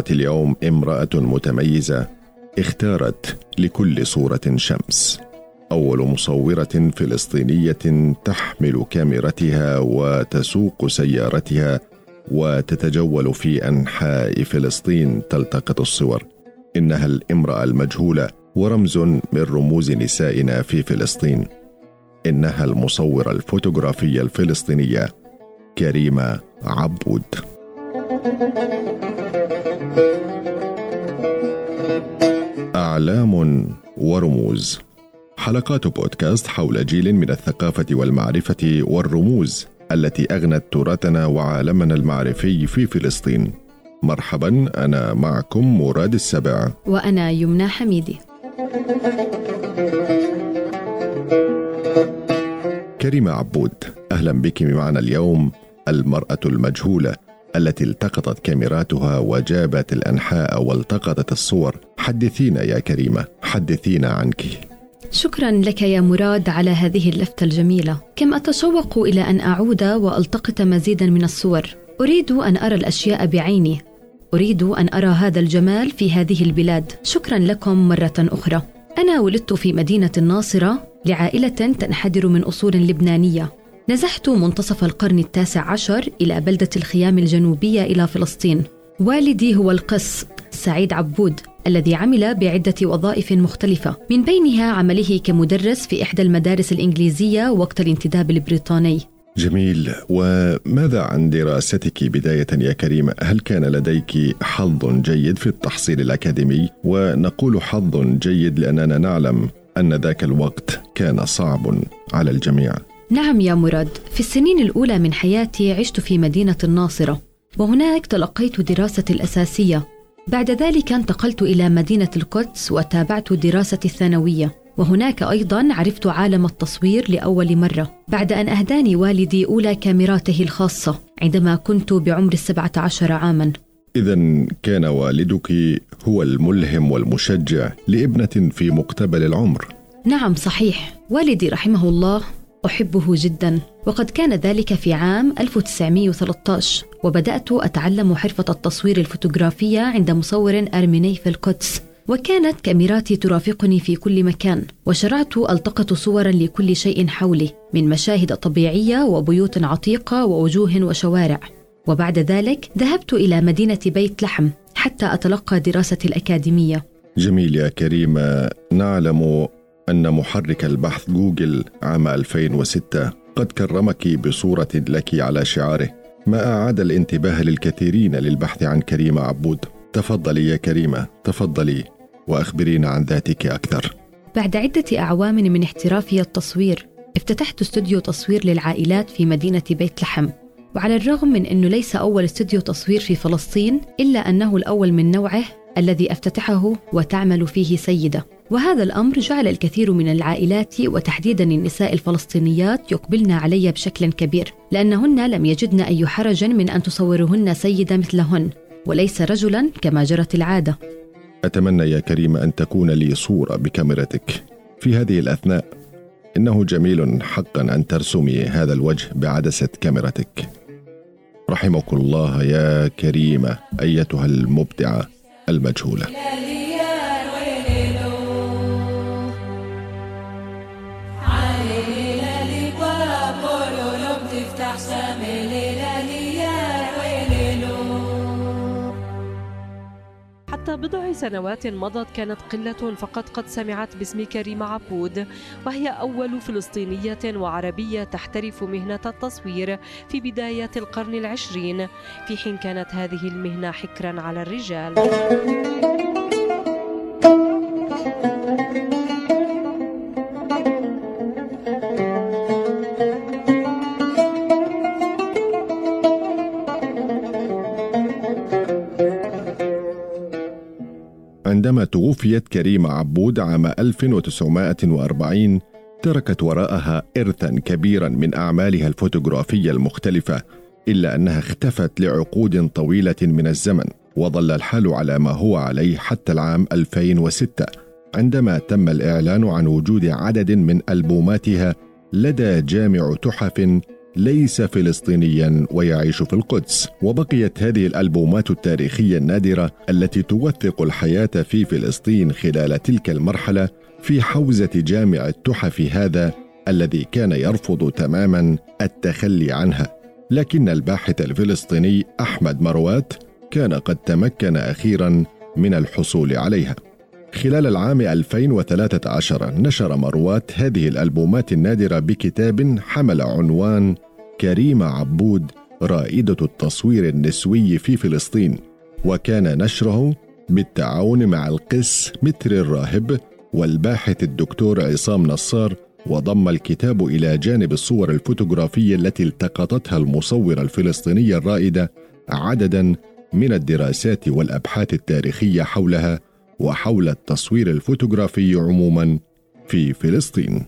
صورت اليوم امرأة متميزة اختارت لكل صورة شمس. أول مصورة فلسطينية تحمل كاميرتها وتسوق سيارتها وتتجول في أنحاء فلسطين تلتقط الصور. إنها الامرأة المجهولة ورمز من رموز نسائنا في فلسطين. إنها المصورة الفوتوغرافية الفلسطينية كريمة عبود. أعلام ورموز. حلقات بودكاست حول جيل من الثقافة والمعرفة والرموز التي أغنت تراثنا وعالمنا المعرفي في فلسطين. مرحبا أنا معكم مراد السبع. وأنا يمنى حميدي. كريمه عبود أهلا بك معنا اليوم المرأة المجهولة. التي التقطت كاميراتها وجابت الأنحاء والتقطت الصور. حدثينا يا كريمة حدثينا عنك. شكرا لك يا مراد على هذه اللفتة الجميلة. كم أتشوق إلى أن أعود وألتقط مزيدا من الصور. أريد أن أرى الأشياء بعيني. أريد أن أرى هذا الجمال في هذه البلاد. شكرا لكم مرة أخرى. أنا ولدت في مدينة الناصره لعائلة تنحدر من أصول لبنانية. نزحت منتصف القرن التاسع عشر إلى بلدة الخيام الجنوبية إلى فلسطين. والدي هو القس سعيد عبود الذي عمل بعدة وظائف مختلفة. من بينها عمله كمدرس في إحدى المدارس الإنجليزية وقت الانتداب البريطاني. جميل. وماذا عن دراستك بداية يا كريمة هل كان لديك حظ جيد في التحصيل الأكاديمي؟ ونقول حظ جيد لأننا نعلم أن ذاك الوقت كان صعب على الجميع. نعم يا مراد في السنين الأولى من حياتي عشت في مدينة الناصرة وهناك تلقيت دراستي الأساسية. بعد ذلك انتقلت إلى مدينة القدس وتابعت دراستي الثانوية وهناك أيضا عرفت عالم التصوير لأول مرة. بعد أن أهداني والدي أولى كاميراته الخاصة عندما كنت بعمر السبعة عشر عاما. إذا كان والدك هو الملهم والمشجع لابنة في مقتبل العمر. نعم صحيح. والدي رحمه الله أحبه جدا وقد كان ذلك في عام 1913 وبدأت أتعلم حرفة التصوير الفوتوغرافية عند مصور أرميني في القدس وكانت كاميراتي ترافقني في كل مكان وشرعت ألتقط صورا لكل شيء حولي من مشاهد طبيعية وبيوت عتيقة ووجوه وشوارع. وبعد ذلك ذهبت إلى مدينة بيت لحم حتى أتلقى دراستي الأكاديمية. جميل يا كريمة نعلم أن محرك البحث جوجل عام 2006 قد كرمك بصورة لك على شعاره. ما أعاد الانتباه للكثيرين للبحث عن كريمة عبود. تفضلي يا كريمة تفضلي وأخبرينا عن ذاتك أكثر. بعد عدة أعوام من احترافي التصوير افتتحت استوديو تصوير للعائلات في مدينة بيت لحم. وعلى الرغم من أنه ليس أول استوديو تصوير في فلسطين إلا أنه الأول من نوعه الذي أفتتحه وتعمل فيه سيدة. وهذا الأمر جعل الكثير من العائلات وتحديدا النساء الفلسطينيات يقبلن علي بشكل كبير لأنهن لم يجدن أي حرج من أن تصورهن سيدة مثلهن وليس رجلا كما جرت العادة. أتمنى يا كريمه أن تكون لي صورة بكاميرتك في هذه الأثناء. إنه جميل حقا أن ترسمي هذا الوجه بعدسة كاميرتك. رحمك الله يا كريمة أيتها المبدعة. المجهولة. حتى بضع سنوات مضت كانت قلة فقط قد سمعت باسم كريمة عبود وهي أول فلسطينية وعربية تحترف مهنة التصوير في بداية القرن العشرين في حين كانت هذه المهنة حكرا على الرجال. توفيت كريمة عبود عام 1940 تركت وراءها إرثا كبيرا من أعمالها الفوتوغرافية المختلفة إلا أنها اختفت لعقود طويلة من الزمن وظل الحال على ما هو عليه حتى العام 2006 عندما تم الإعلان عن وجود عدد من ألبوماتها لدى جامع تحف ليس فلسطينيا ويعيش في القدس. وبقيت هذه الألبومات التاريخية النادرة التي توثق الحياة في فلسطين خلال تلك المرحلة في حوزة جامع التحف هذا الذي كان يرفض تماما التخلي عنها. لكن الباحث الفلسطيني أحمد مروات كان قد تمكن أخيرا من الحصول عليها. خلال العام 2013 نشر مروات هذه الألبومات النادرة بكتاب حمل عنوان كريمة عبود رائدة التصوير النسوي في فلسطين وكان نشره بالتعاون مع القس متر الراهب والباحث الدكتور عصام نصار وضم الكتاب إلى جانب الصور الفوتوغرافية التي التقطتها المصورة الفلسطينية الرائدة عددا من الدراسات والأبحاث التاريخية حولها وحول التصوير الفوتوغرافي عموما في فلسطين.